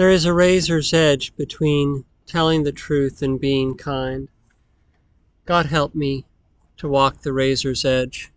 There is a razor's edge between telling the truth and being kind. God help me to walk the razor's edge.